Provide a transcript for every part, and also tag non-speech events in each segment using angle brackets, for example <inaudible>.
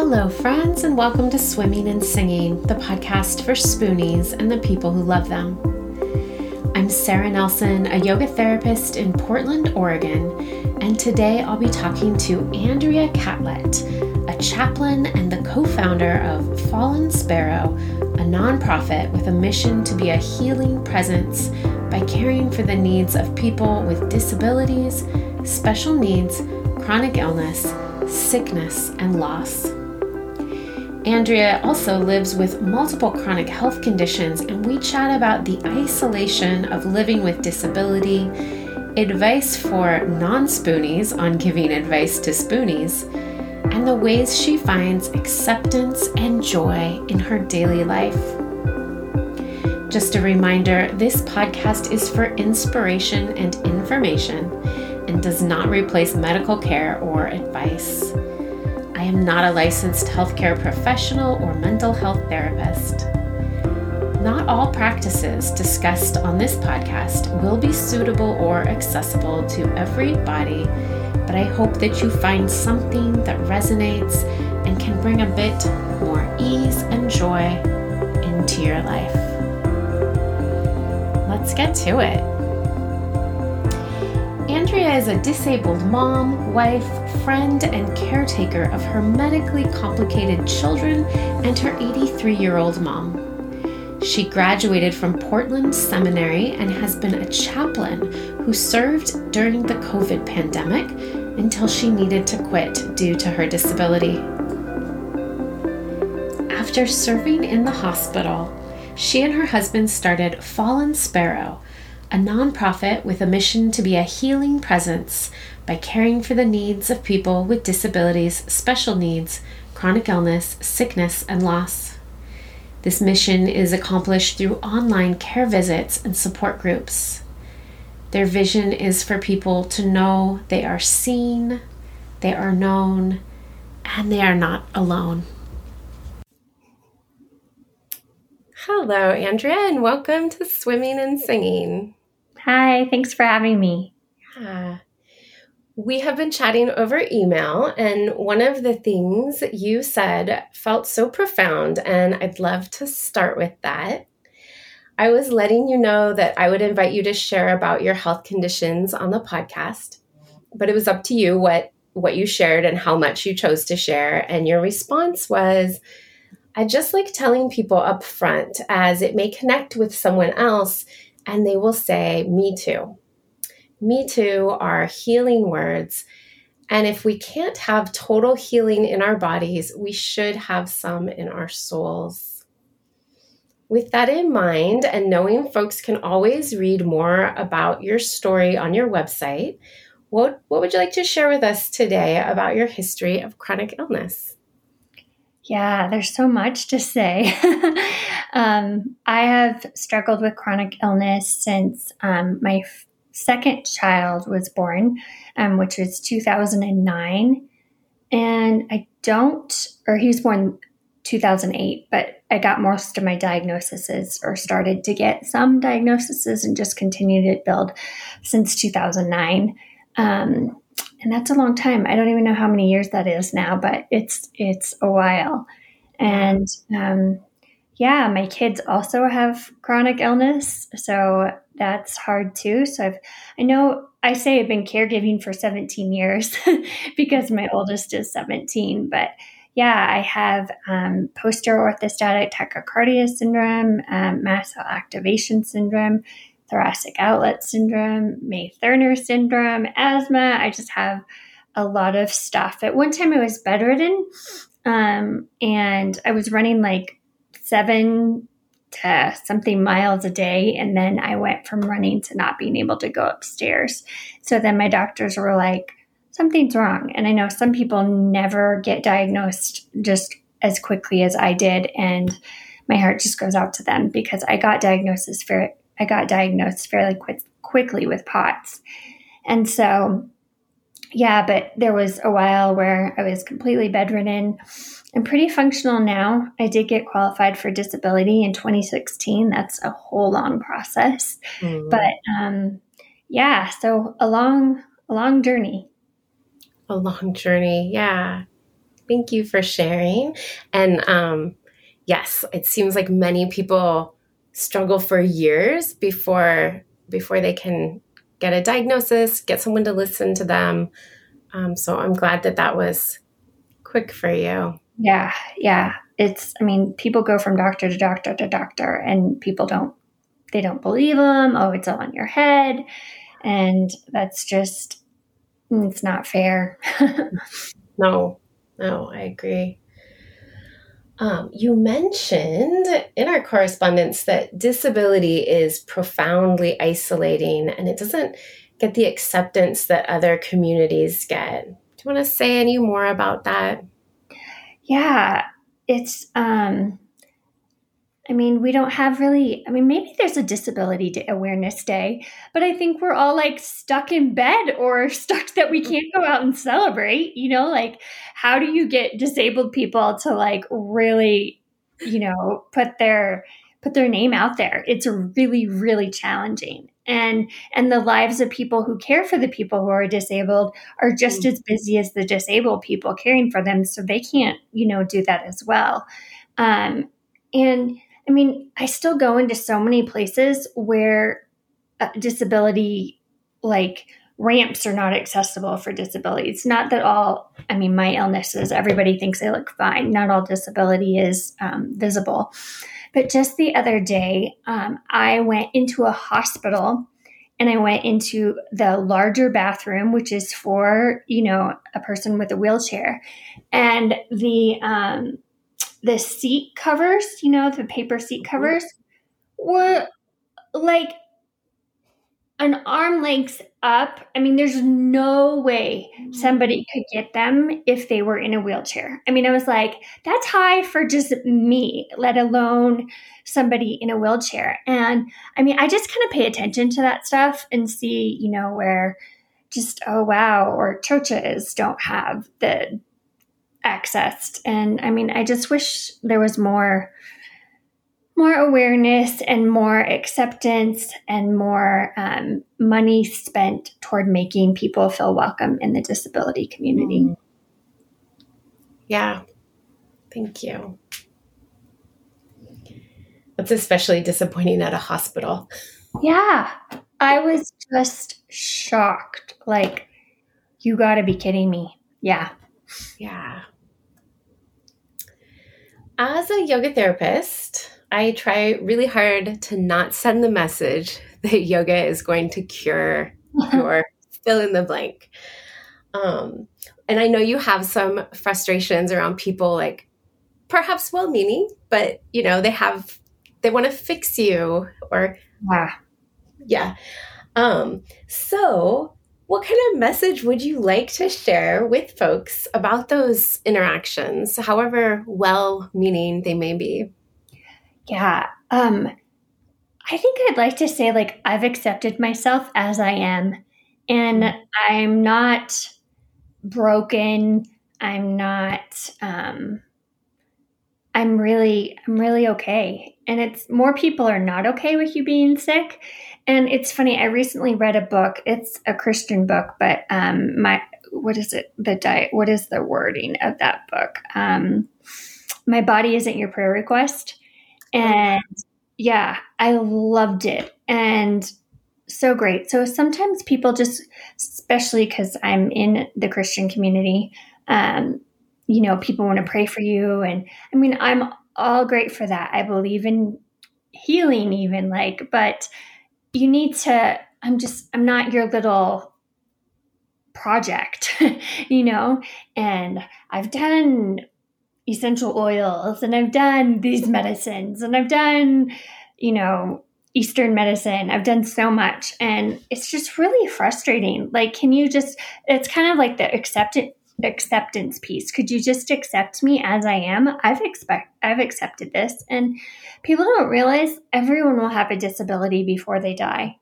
Hello, friends, and welcome to Swimming and Singing, the podcast for spoonies and the people who love them. I'm Sarah Nelsen, a yoga therapist in Portland, Oregon, and today I'll be talking to Andrea Catlett, a chaplain and the co founder of Fallen Sparrow, a nonprofit with a mission to be a healing presence by caring for the needs of people with disabilities, special needs, chronic illness, sickness, and loss. Andrea also lives with multiple chronic health conditions, and we chat about the isolation of living with disability, advice for non spoonies on giving advice to spoonies, and the ways she finds acceptance and joy in her daily life. Just a reminder this podcast is for inspiration and information and does not replace medical care or advice. I am not a licensed healthcare professional or mental health therapist. Not all practices discussed on this podcast will be suitable or accessible to every body, but I hope that you find something that resonates and can bring a bit more ease and joy into your life. Let's get to it. Andrea is a disabled mom, wife, friend, and caretaker of her medically complicated children and her 83 year old mom. She graduated from Portland Seminary and has been a chaplain who served during the COVID pandemic until she needed to quit due to her disability. After serving in the hospital, she and her husband started Fallen Sparrow a nonprofit with a mission to be a healing presence by caring for the needs of people with disabilities, special needs, chronic illness, sickness, and loss. This mission is accomplished through online care visits and support groups. Their vision is for people to know they are seen, they are known, and they are not alone. Hello, Andrea, and welcome to Swimming and Singing. Hi, thanks for having me. Yeah. We have been chatting over email, and one of the things you said felt so profound, and I'd love to start with that. I was letting you know that I would invite you to share about your health conditions on the podcast, but it was up to you what what you shared and how much you chose to share. And your response was, I just like telling people up front as it may connect with someone else and they will say, Me too. Me too are healing words. And if we can't have total healing in our bodies, we should have some in our souls. With that in mind, and knowing folks can always read more about your story on your website, what, what would you like to share with us today about your history of chronic illness? Yeah, there's so much to say. <laughs> um, I have struggled with chronic illness since um, my f- second child was born, um, which was 2009. And I don't, or he was born 2008, but I got most of my diagnoses or started to get some diagnoses and just continued to build since 2009. Um, and that's a long time. I don't even know how many years that is now, but it's it's a while. And um, yeah, my kids also have chronic illness, so that's hard too. So I've I know I say I've been caregiving for 17 years <laughs> because my oldest is 17, but yeah, I have um, posterior orthostatic tachycardia syndrome, um, mast cell activation syndrome, thoracic outlet syndrome, May Thurner syndrome, asthma. I just have a lot of stuff. At one time, I was bedridden, um, and I was running like seven to something miles a day. And then I went from running to not being able to go upstairs. So then my doctors were like, something's wrong. And I know some people never get diagnosed just as quickly as I did. And my heart just goes out to them because I got diagnosis for I got diagnosed fairly quick, quickly with POTS. And so, yeah, but there was a while where I was completely bedridden. I'm pretty functional now. I did get qualified for disability in 2016. That's a whole long process. Mm. But um, yeah, so a long, a long journey. A long journey, yeah. Thank you for sharing. And um, yes, it seems like many people struggle for years before before they can get a diagnosis, get someone to listen to them. Um, so I'm glad that that was quick for you. Yeah, yeah. It's, I mean, people go from doctor to doctor to doctor, and people don't, they don't believe them. Oh, it's all in your head. And that's just, it's not fair. <laughs> no, no, I agree. Um, you mentioned in our correspondence that disability is profoundly isolating and it doesn't get the acceptance that other communities get. Do you want to say any more about that? Yeah, it's um I mean, we don't have really, I mean, maybe there's a disability day, awareness day, but I think we're all like stuck in bed or <laughs> stuck that we can't go out and celebrate. You know, like how do you get disabled people to like really, you know, put their put their name out there? It's really, really challenging. And and the lives of people who care for the people who are disabled are just mm-hmm. as busy as the disabled people caring for them. So they can't, you know, do that as well. Um, and I mean, I still go into so many places where uh, disability, like ramps, are not accessible for disability. It's not that all, I mean, my illnesses, everybody thinks they look fine. Not all disability is um, visible. But just the other day, um, I went into a hospital and I went into the larger bathroom, which is for, you know, a person with a wheelchair. And the, um, the seat covers, you know, the paper seat mm-hmm. covers, were like an arm length up. I mean, there's no way somebody could get them if they were in a wheelchair. I mean, I was like, that's high for just me, let alone somebody in a wheelchair. And I mean, I just kind of pay attention to that stuff and see, you know, where just, oh, wow, or churches don't have the accessed. And I mean, I just wish there was more more awareness and more acceptance and more um, money spent toward making people feel welcome in the disability community. Mm. Yeah, thank you. That's especially disappointing at a hospital. Yeah, I was just shocked. Like, you got to be kidding me. Yeah. Yeah. As a yoga therapist, I try really hard to not send the message <laughs> that yoga is going to cure <laughs> your fill in the blank. Um, and I know you have some frustrations around people like perhaps well meaning, but you know, they have, they want to fix you or, yeah. Yeah. Um, so what kind of message would you like to share with folks about those interactions, however well meaning they may be? Yeah. Um, I think I'd like to say, like, I've accepted myself as I am, and. I'm not broken. I'm not, um, I'm really, I'm really okay. And it's more people are not okay with you being sick. And it's funny, I recently read a book. It's a Christian book, but um, my what is it? The diet. What is the wording of that book? Um, my body isn't your prayer request, and yeah, I loved it and so great. So sometimes people just, especially because I'm in the Christian community, um, you know, people want to pray for you, and I mean, I'm all great for that. I believe in healing, even like, but you need to i'm just i'm not your little project <laughs> you know? And i've done essential oils and i've done these medicines and i've done you know eastern medicine. I've done so much and it's just really frustrating. Like can you just it's kind of like the acceptance acceptance piece. Could you just accept me as I am? I've expect I've accepted this and people don't realize everyone will have a disability before they die.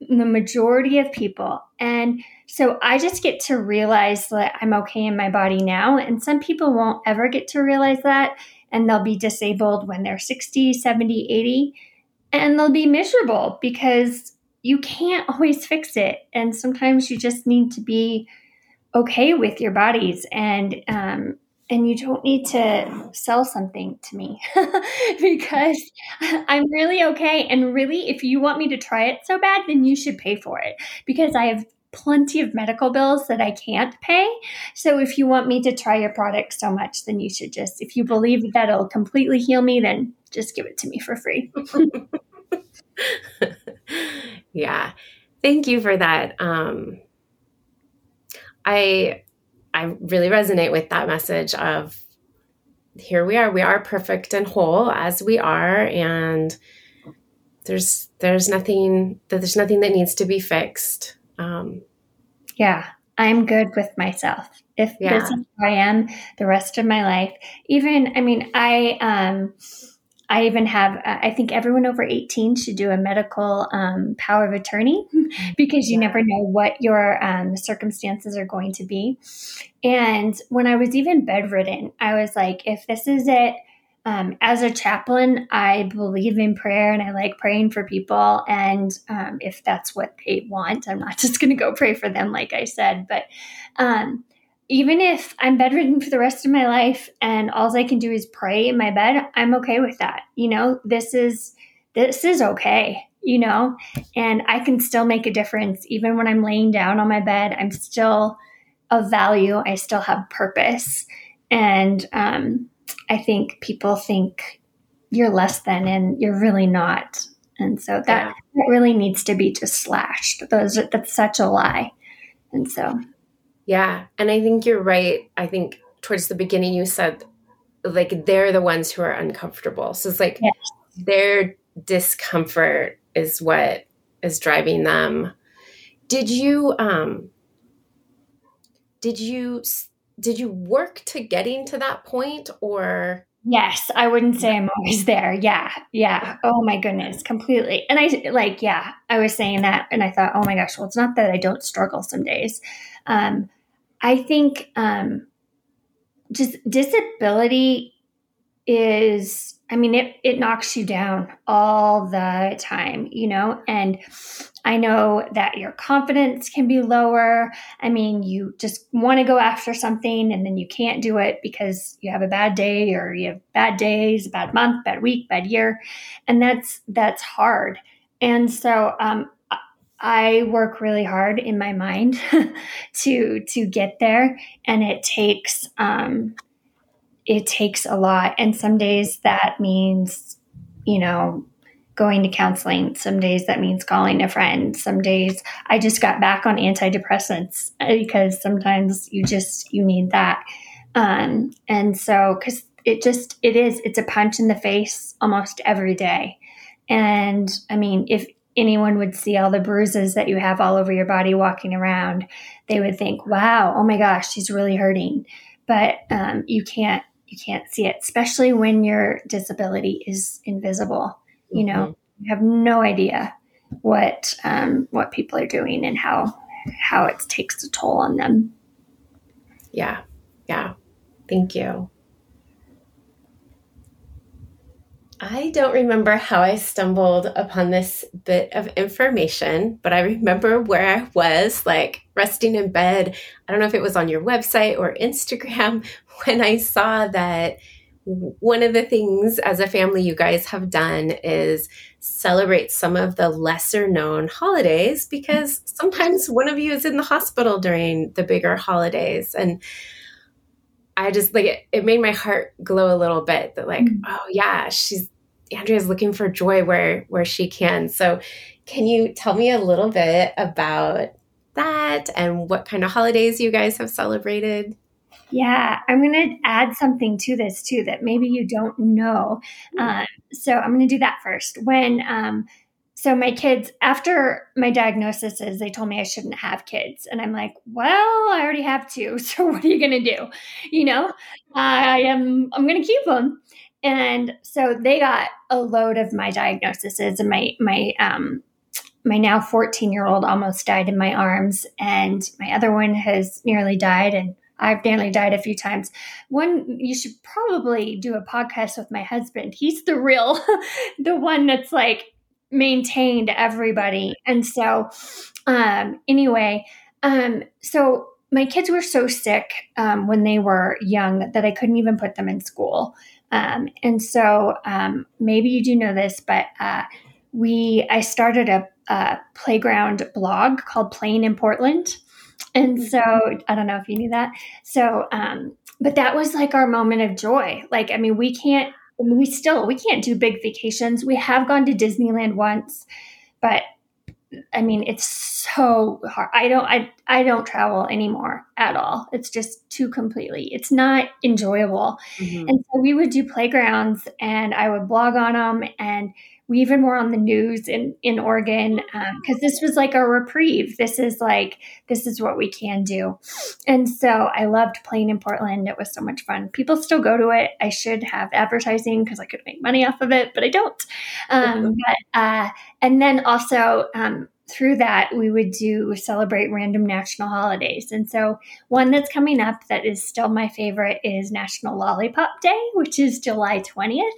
The majority of people. And so I just get to realize that I'm okay in my body now and some people won't ever get to realize that and they'll be disabled when they're 60, 70, 80 and they'll be miserable because you can't always fix it and sometimes you just need to be okay with your bodies and um, and you don't need to sell something to me <laughs> because I'm really okay. And really, if you want me to try it so bad, then you should pay for it because I have plenty of medical bills that I can't pay. So if you want me to try your product so much, then you should just, if you believe that it'll completely heal me, then just give it to me for free. <laughs> <laughs> yeah. Thank you for that. Um, I I really resonate with that message of here we are, we are perfect and whole as we are, and there's there's nothing that there's nothing that needs to be fixed. Um, yeah, I'm good with myself. If yeah. this is who I am the rest of my life, even I mean, I um I even have, uh, I think everyone over 18 should do a medical um, power of attorney <laughs> because you yeah. never know what your um, circumstances are going to be. And when I was even bedridden, I was like, if this is it, um, as a chaplain, I believe in prayer and I like praying for people. And um, if that's what they want, I'm not <laughs> just going to go pray for them, like I said. But um, even if I'm bedridden for the rest of my life and all I can do is pray in my bed, I'm okay with that. You know, this is this is okay, you know, and I can still make a difference even when I'm laying down on my bed. I'm still of value. I still have purpose, and um, I think people think you're less than, and you're really not. And so that, yeah. that really needs to be just slashed. Those that's such a lie. And so yeah. And I think you're right. I think towards the beginning, you said like they're the ones who are uncomfortable. So it's like yes. their discomfort is what is driving them. Did you, um, did you, did you work to getting to that point or? Yes, I wouldn't say I'm always there. Yeah, yeah. Oh my goodness, completely. And I like, yeah, I was saying that, and I thought, oh my gosh, well, it's not that I don't struggle some days, um, I think um, just disability is, I mean, it, it knocks you down all the time, you know? And I know that your confidence can be lower. I mean, you just want to go after something and then you can't do it because you have a bad day or you have bad days, bad month, bad week, bad year. And that's, that's hard. And so, um, I work really hard in my mind <laughs> to to get there, and it takes um, it takes a lot. And some days that means, you know, going to counseling. Some days that means calling a friend. Some days I just got back on antidepressants uh, because sometimes you just you need that. Um, and so because it just it is it's a punch in the face almost every day. And I mean, if anyone would see all the bruises that you have all over your body walking around, they would think, "Wow, oh my gosh, she's really hurting." But um, you can't you can't see it, especially when your disability is invisible. You know, mm-hmm. you have no idea what um, what people are doing and how how it takes a toll on them. Yeah, yeah. Thank you. I don't remember how I stumbled upon this bit of information, but I remember where I was, like resting in bed. I don't know if it was on your website or Instagram <laughs> when I saw that one of the things as a family you guys have done is celebrate some of the lesser known holidays because sometimes one of you is in the hospital during the bigger holidays. And I just like it, it made my heart glow a little bit that like, mm-hmm. oh yeah, she's Andrea's looking for joy where where she can. So can you tell me a little bit about that and what kind of holidays you guys have celebrated? Yeah, I'm going to add something to this too that maybe you don't know. Um, so I'm going to do that first. When um, so my kids after my diagnosis is they told me i shouldn't have kids and i'm like well i already have two <laughs> so what are you going to do you know i am i'm going to keep them and so they got a load of my diagnoses and my my um my now 14 year old almost died in my arms and my other one has nearly died and I've nearly died a few times. One, you should probably do a podcast with my husband. He's the real, <laughs> the one that's like maintained everybody. And so, um, anyway, um, so my kids were so sick um, when they were young that I couldn't even put them in school. Um, and so um, maybe you do know this, but uh, we I started a, a, playground blog called Playing in Portland. And mm-hmm. so I don't know if you knew that. So, um, but that was like our moment of joy. Like, I mean, we can't, we still, we can't do big vacations. We have gone to Disneyland once, but I mean, it's so hard. I don't, I, I don't travel anymore at all. It's just too completely. It's not enjoyable. Mm-hmm. And so we would do playgrounds, and I would blog on them, and we even were on the news in in Oregon because um, this was like a reprieve. This is like this is what we can do, and so I loved playing in Portland. It was so much fun. People still go to it. I should have advertising because I could make money off of it, but I don't. Um, <laughs> but uh, and then also um, through that, we would do celebrate random national holidays. And so, one that's coming up that is still my favorite is National Lollipop Day, which is July 20th.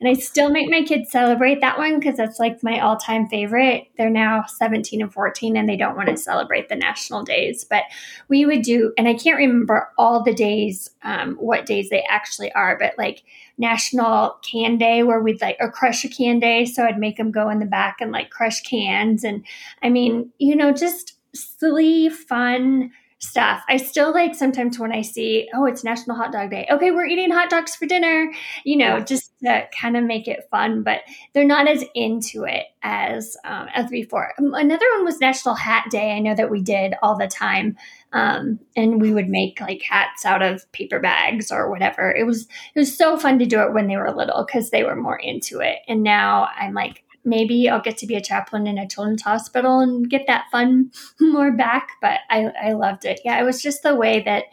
And I still make my kids celebrate that one because that's like my all time favorite. They're now 17 and 14 and they don't want to celebrate the national days. But we would do, and I can't remember all the days, um, what days they actually are, but like National Can Day where we'd like, or Crush a Can Day. So I'd make them go in the back and like crush cans. And I mean, you know, just silly, fun stuff. I still like sometimes when I see, oh, it's National Hot Dog Day. Okay, we're eating hot dogs for dinner, you know, yeah. just to kind of make it fun, but they're not as into it as um, as before. Um, another one was National Hat Day. I know that we did all the time. Um, and we would make like hats out of paper bags or whatever. It was it was so fun to do it when they were little because they were more into it. And now I'm like, maybe I'll get to be a chaplain in a children's hospital and get that fun <laughs> more back. But I, I loved it. Yeah, it was just the way that,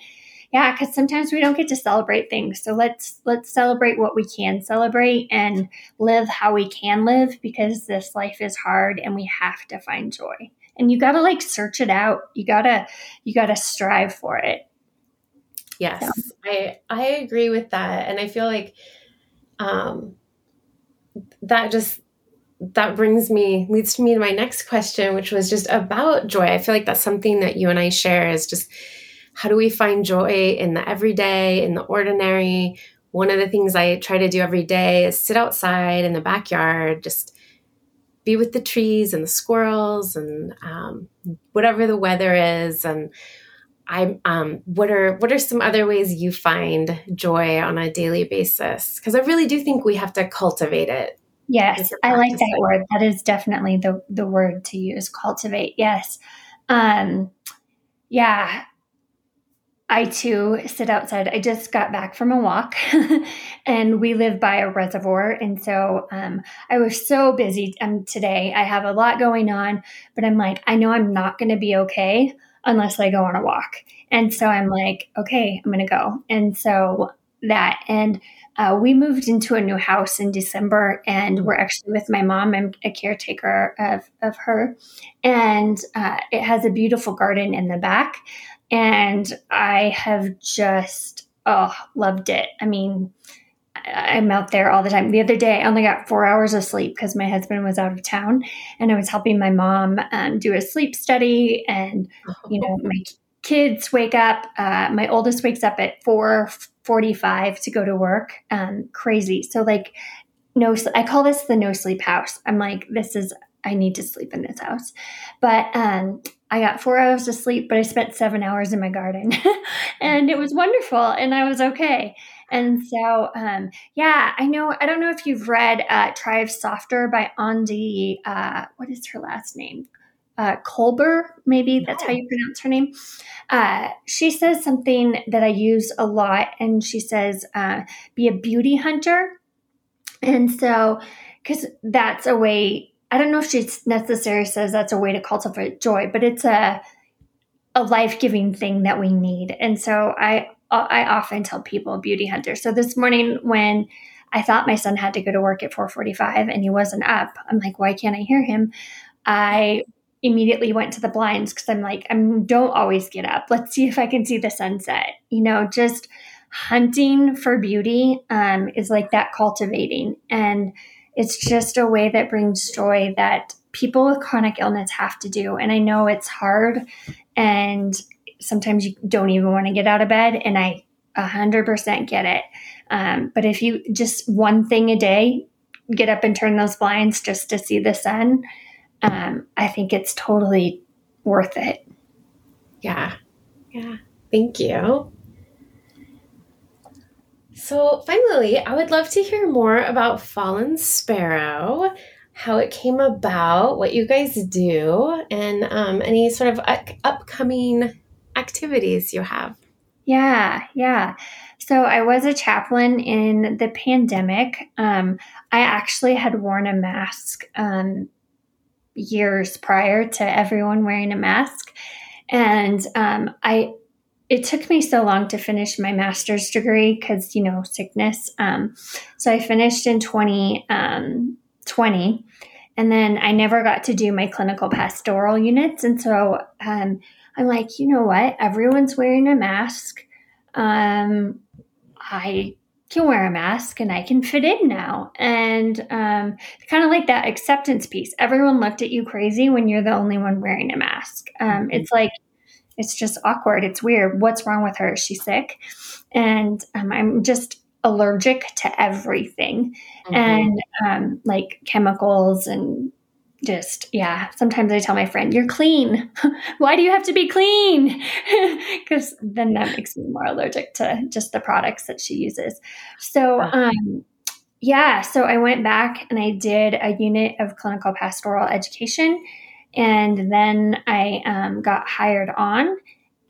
yeah, because sometimes we don't get to celebrate things. So let's let's celebrate what we can celebrate and live how we can live because this life is hard and we have to find joy. And you gotta like search it out. You gotta you gotta strive for it. Yes, so. I I agree with that, and I feel like um that just that brings me leads to me to my next question which was just about joy i feel like that's something that you and i share is just how do we find joy in the everyday in the ordinary one of the things i try to do every day is sit outside in the backyard just be with the trees and the squirrels and um, whatever the weather is and I um, what are what are some other ways you find joy on a daily basis? Because I really do think we have to cultivate it Yes, I like that word. That is definitely the the word to use. Cultivate. Yes. Um, yeah. I too sit outside. I just got back from a walk <laughs> and we live by a reservoir. And so um, I was so busy um, today. I have a lot going on, but I'm like, I know I'm not going to be okay unless I go on a walk. And so I'm like, okay, I'm going to go. And so that, and uh, we moved into a new house in December, and we're actually with my mom. I'm a caretaker of, of her. And uh, it has a beautiful garden in the back. And I have just, oh, loved it. I mean, I'm out there all the time. The other day, I only got four hours of sleep because my husband was out of town, and I was helping my mom um, do a sleep study. And you know, my kids wake up. Uh, my oldest wakes up at four 45 to go to work. Um, crazy. So like no, I call this the no sleep house. I'm like, this is, I need to sleep in this house. But um, I got four hours of sleep, but I spent seven hours in my garden <laughs> and it was wonderful and I was okay. And so, um, yeah, I know, I don't know if you've read uh, Thrive Softer by Aundi, uh, what is her last name? uh, Kolber, maybe that's how you pronounce her name. Uh, she says something that I use a lot, and she says, uh, be a beauty hunter. And so, because that's a way, I don't know if she necessarily says that's a way to cultivate joy, but it's a, a life giving thing that we need. And so, I, I often tell people beauty hunter. So this morning, when I thought my son had to go to work at 4:45 and he wasn't up. I'm like, why can't I hear him? I immediately went to the blinds because I'm like, I don't always get up. Let's see if I can see the sunset. You know, just hunting for beauty um, is like that cultivating. And it's just a way that brings joy that people with chronic illness have to do. And I know it's hard and sometimes you don't even want to get out of bed, and I 100% get it. Um, but if you just one thing a day, get up and turn those blinds just to see the sun, um, I think it's totally worth it. Yeah. Yeah. Thank you. So, finally, I would love to hear more about Fallen Sparrow, how it came about, what you guys do, and um, any sort of upcoming activities you have. Yeah, yeah. So I was a chaplain in the pandemic. Um, I actually had worn a mask um, years prior to everyone wearing a mask, and um, I. It took me so long to finish my master's degree because you know sickness. Um, so I finished in 2020 um, and then I never got to do my clinical pastoral units, and so um, I'm like, you know what? Everyone's wearing a mask. Um, I can wear a mask and I can fit in now. And um, kind of like that acceptance piece. Everyone looked at you crazy when you're the only one wearing a mask. Um, mm-hmm. It's like, it's just awkward. It's weird. What's wrong with her? Is she sick? And um, I'm just allergic to everything mm-hmm. and um, like chemicals and just yeah sometimes i tell my friend you're clean <laughs> why do you have to be clean <laughs> because then that makes me more allergic to just the products that she uses so um yeah so i went back and i did a unit of clinical pastoral education and then i um, got hired on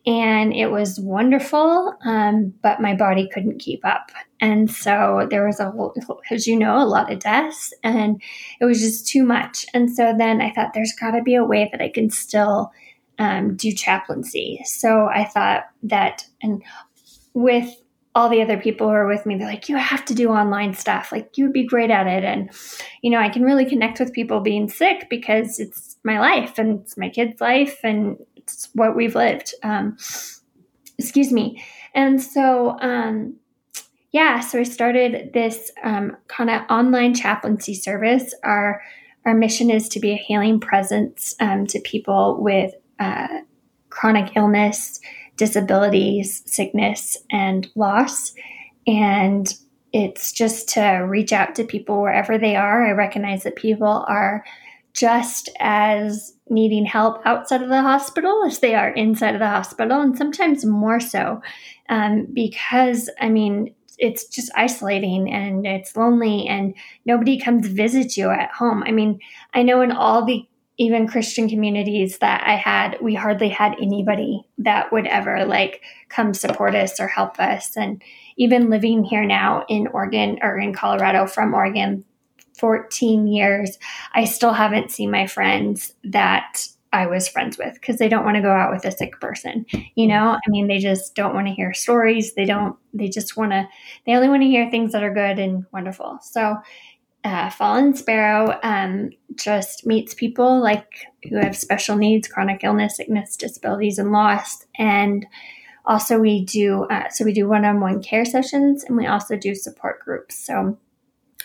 and it was wonderful, um, but my body couldn't keep up. And so there was a, whole, as you know, a lot of deaths, and it was just too much. And so then I thought there's got to be a way that I can still um, do chaplaincy. So I thought that, and with all the other people who are with me, they're like, you have to do online stuff. Like, you would be great at it. And, you know, I can really connect with people being sick because it's my life and it's my kid's life and it's what we've lived. Um, excuse me. And so, um, yeah, so I started this um, kind of online chaplaincy service. Our our mission is to be a healing presence um, to people with uh, chronic illness, disabilities, sickness, and loss. And it's just to reach out to people wherever they are. I recognize that people are just as needing help outside of the hospital as they are inside of the hospital, and sometimes more so, um, because I mean, it's just isolating and it's lonely, and nobody comes visit you at home. I mean, I know in all the even Christian communities that I had, we hardly had anybody that would ever like come support us or help us. And even living here now in Oregon or in Colorado from Oregon, 14 years, I still haven't seen my friends that I was friends with because they don't want to go out with a sick person. You know, I mean, they just don't want to hear stories. They don't, they just want to, they only want to hear things that are good and wonderful. So, uh, Fallen Sparrow um, just meets people like who have special needs, chronic illness, sickness, disabilities, and loss. And also, we do uh, so we do one-on-one care sessions, and we also do support groups. So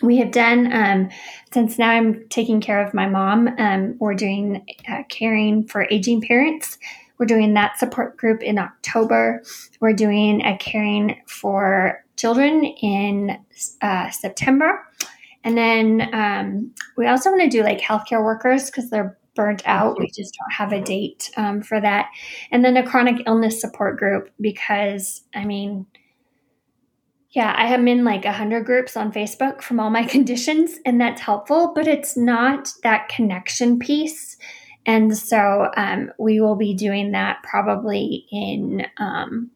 we have done um, since now i'm taking care of my mom um, we're doing uh, caring for aging parents we're doing that support group in october we're doing a caring for children in uh, september and then um, we also want to do like healthcare workers because they're burnt out we just don't have a date um, for that and then a chronic illness support group because i mean yeah, I am in like a hundred groups on Facebook from all my <laughs> conditions, and that's helpful, but it's not that connection piece. And so um, we will be doing that probably in, um,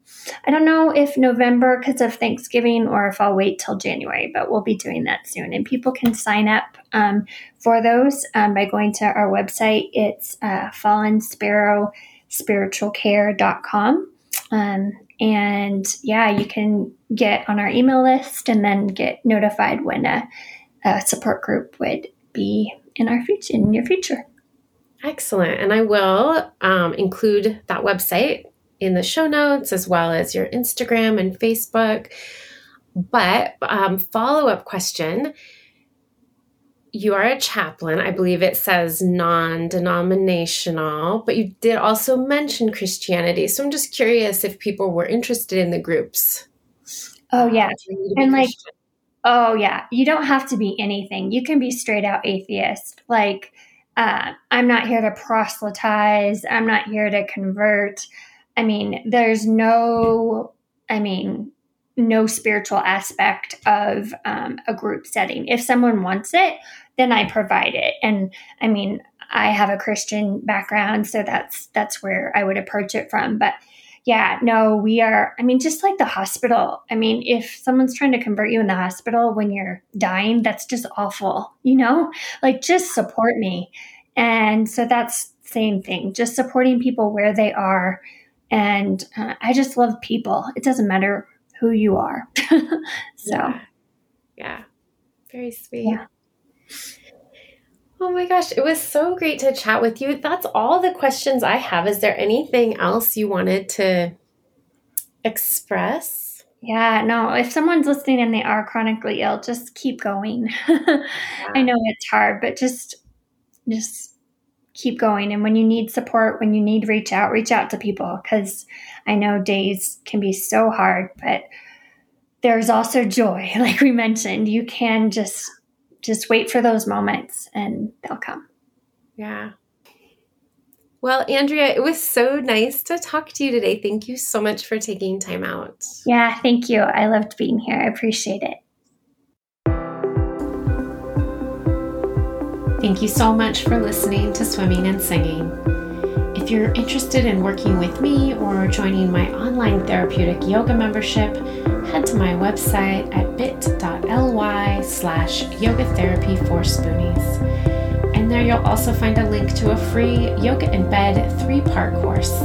I don't know if November because of Thanksgiving or if I'll wait till January, but we'll be doing that soon. And people can sign up um, for those um, by going to our website. It's uh, fallensparrowspiritualcare.com. Um, and yeah, you can get on our email list and then get notified when a, a support group would be in our future in your future. Excellent. And I will um, include that website in the show notes as well as your Instagram and Facebook. But um, follow up question you are a chaplain. I believe it says non denominational, but you did also mention Christianity. So I'm just curious if people were interested in the groups. Oh, yeah. And like, oh, yeah. You don't have to be anything. You can be straight out atheist. Like, uh, I'm not here to proselytize, I'm not here to convert. I mean, there's no, I mean, no spiritual aspect of um, a group setting. If someone wants it, then I provide it. And I mean, I have a Christian background, so that's that's where I would approach it from. But yeah, no, we are. I mean, just like the hospital. I mean, if someone's trying to convert you in the hospital when you're dying, that's just awful. You know, like just support me. And so that's same thing. Just supporting people where they are. And uh, I just love people. It doesn't matter who you are. <laughs> so, yeah. yeah. very sweet. Yeah. Oh my gosh, it was so great to chat with you. That's all the questions I have. Is there anything else you wanted to express? Yeah, no, if someone's listening and they are chronically ill, just keep going. <laughs> yeah. I know it's hard, but just just keep going and when you need support, when you need reach out, reach out to people cuz I know days can be so hard, but there's also joy <laughs> like we mentioned. You can just just wait for those moments and they'll come. Yeah. Well, Andrea, it was so nice to talk to you today. Thank you so much for taking time out. Yeah, thank you. I loved being here. I appreciate it. Thank you so much for listening to Swimming and Singing. If you're interested in working with me or joining my online therapeutic yoga membership, head to my website at bit.ly slash yoga therapy for spoonies. And there you'll also find a link to a free Yoga in Bed three part course.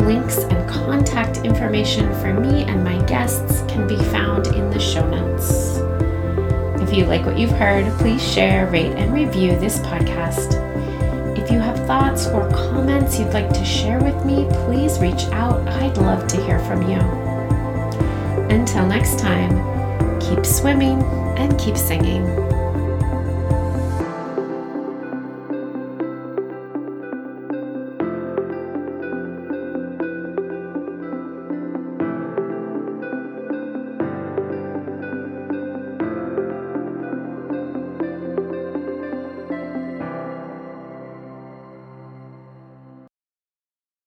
Links and contact information for me and my guests can be found in the show notes. If you like what you've heard, please share, rate, and review this podcast. Thoughts or comments you'd like to share with me, please reach out. I'd love to hear from you. Until next time, keep swimming and keep singing.